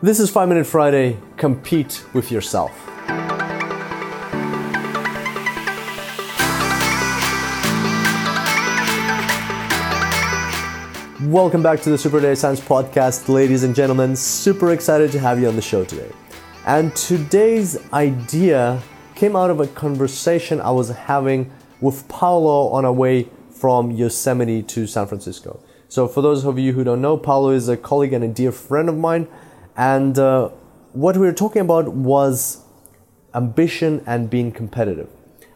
This is 5 Minute Friday. Compete with yourself. Welcome back to the Super Data Science Podcast, ladies and gentlemen. Super excited to have you on the show today. And today's idea came out of a conversation I was having with Paulo on our way from Yosemite to San Francisco. So, for those of you who don't know, Paulo is a colleague and a dear friend of mine. And uh, what we were talking about was ambition and being competitive,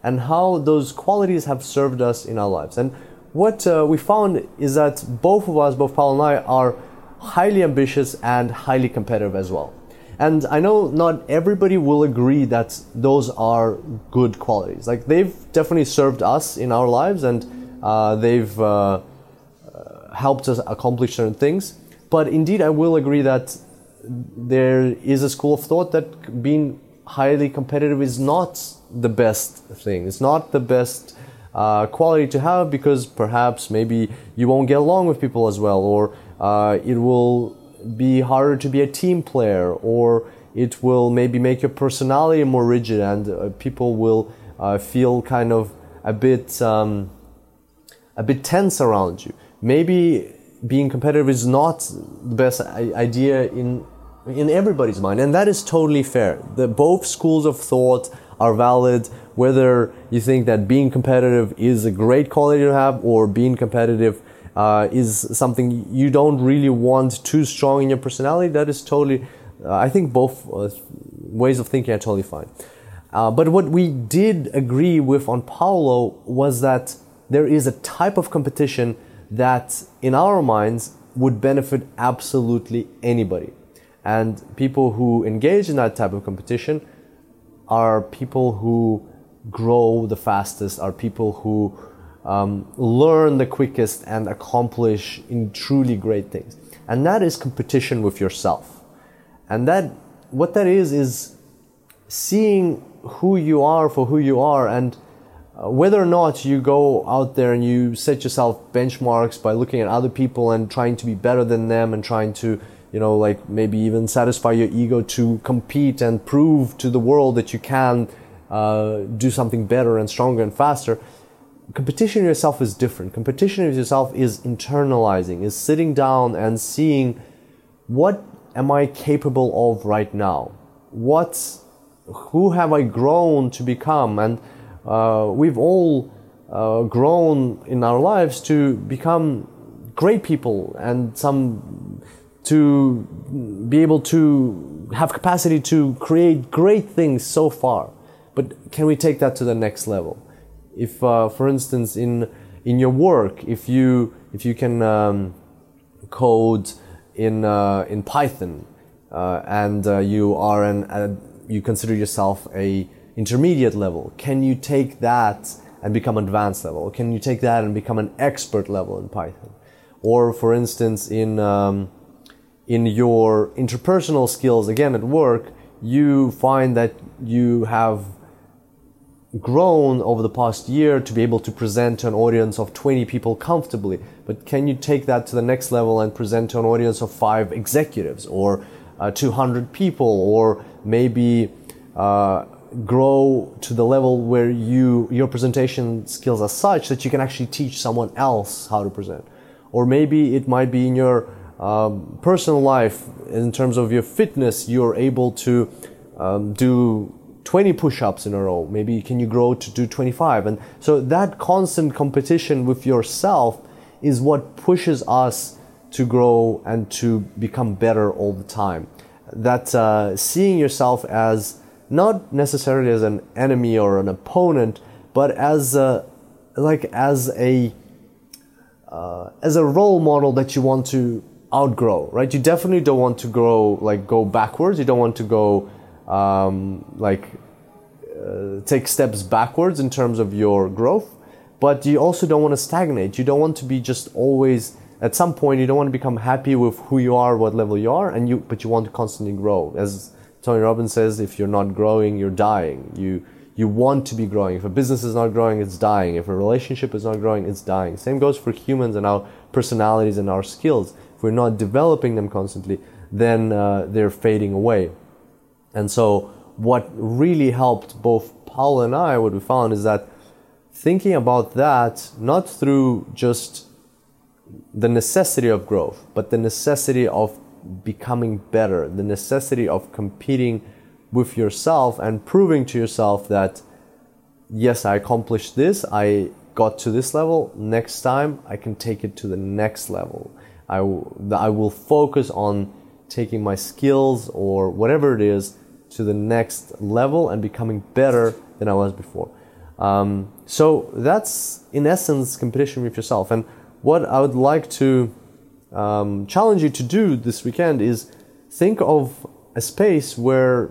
and how those qualities have served us in our lives. And what uh, we found is that both of us, both Paul and I, are highly ambitious and highly competitive as well. And I know not everybody will agree that those are good qualities. Like they've definitely served us in our lives and uh, they've uh, uh helped us accomplish certain things. But indeed, I will agree that there is a school of thought that being highly competitive is not the best thing. It's not the best uh, quality to have because perhaps maybe you won't get along with people as well, or uh, it will be harder to be a team player, or it will maybe make your personality more rigid, and uh, people will uh, feel kind of a bit um, a bit tense around you. Maybe being competitive is not the best idea in in everybody's mind, and that is totally fair. The both schools of thought are valid whether you think that being competitive is a great quality to have or being competitive uh, is something you don't really want too strong in your personality, that is totally, uh, I think both uh, ways of thinking are totally fine. Uh, but what we did agree with on Paulo was that there is a type of competition that, in our minds, would benefit absolutely anybody. And people who engage in that type of competition are people who grow the fastest are people who um, learn the quickest and accomplish in truly great things. And that is competition with yourself. And that, what that is, is seeing who you are for who you are and uh, whether or not you go out there and you set yourself benchmarks by looking at other people and trying to be better than them and trying to you know like maybe even satisfy your ego to compete and prove to the world that you can uh, do something better and stronger and faster. Competition yourself is different. Competition with yourself is internalizing, is sitting down and seeing what am I capable of right now? What, who have I grown to become? And we've all uh, grown in our lives to become great people and some to be able to have capacity to create great things so far. But can we take that to the next level? If, uh, for instance, in in your work, if you if you can um, code in uh, in Python uh, and uh, you are an you consider yourself a intermediate level, can you take that and become advanced level? Can you take that and become an expert level in Python? Or, for instance, in um, in your interpersonal skills, again at work, you find that you have grown over the past year to be able to present to an audience of 20 people comfortably. But can you take that to the next level and present to an audience of five executives or uh, 200 people or maybe uh, grow to the level where you your presentation skills are such that you can actually teach someone else how to present. Or maybe it might be in your um, personal life in terms of your fitness you're able to um, do 20 push-ups in a row. Maybe can you grow to do 25 and so that constant competition with yourself is what pushes us to grow and to become better all the time. That uh, seeing yourself as not necessarily as an enemy or an opponent but as a, like as a uh, as a role model that you want to outgrow right you definitely don't want to grow like go backwards you don't want to go um, like uh, take steps backwards in terms of your growth, but you also don't want to stagnate. You don't want to be just always at some point you don't want to become happy with who you are, what level you are, and you but you want to constantly grow. As Tony Robbins says, if you're not growing, you're dying. You you want to be growing. If a business is not growing, it's dying. If a relationship is not growing, it's dying. Same goes for humans and our personalities and our skills. If we're not developing them constantly, then uh, they're fading away. And so, what really helped both Paul and I, what we found is that thinking about that not through just the necessity of growth, but the necessity of becoming better, the necessity of competing with yourself and proving to yourself that yes, I accomplished this, I got to this level, next time I can take it to the next level. I, I will focus on taking my skills or whatever it is to the next level and becoming better than I was before. Um, so that's in essence competition with yourself. And what I would like to um, challenge you to do this weekend is think of a space where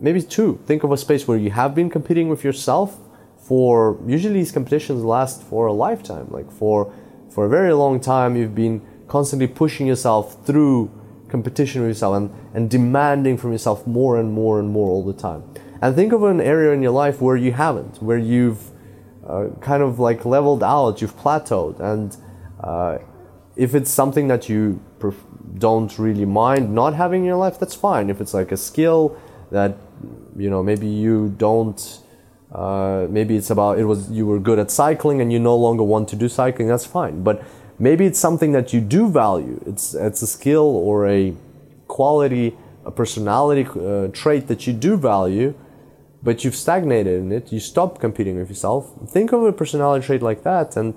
maybe two. Think of a space where you have been competing with yourself for usually these competitions last for a lifetime, like for for a very long time. You've been constantly pushing yourself through competition with yourself and, and demanding from yourself more and more and more all the time. And think of an area in your life where you haven't, where you've uh, kind of like leveled out, you've plateaued. And uh, if it's something that you pref- don't really mind not having in your life, that's fine. If it's like a skill that, you know, maybe you don't. Uh, maybe it's about it was you were good at cycling and you no longer want to do cycling. That's fine. But maybe it's something that you do value. It's it's a skill or a quality, a personality uh, trait that you do value, but you've stagnated in it. You stop competing with yourself. Think of a personality trait like that, and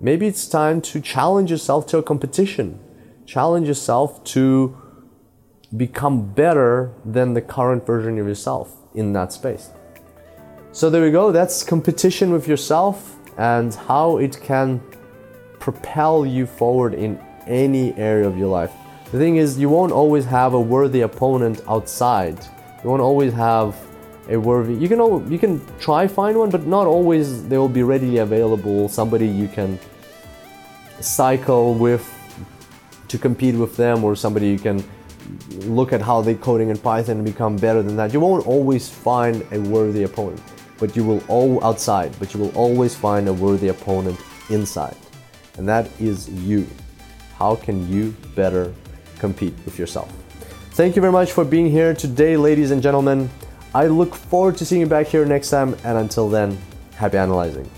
maybe it's time to challenge yourself to a competition. Challenge yourself to become better than the current version of yourself in that space. So there we go. That's competition with yourself and how it can propel you forward in any area of your life. The thing is, you won't always have a worthy opponent outside. You won't always have a worthy. You can you can try find one, but not always they will be readily available. Somebody you can cycle with to compete with them, or somebody you can look at how they're coding in Python and become better than that. You won't always find a worthy opponent, but you will all outside. But you will always find a worthy opponent inside and that is you. How can you better compete with yourself? Thank you very much for being here today, ladies and gentlemen. I look forward to seeing you back here next time, and until then, happy analyzing.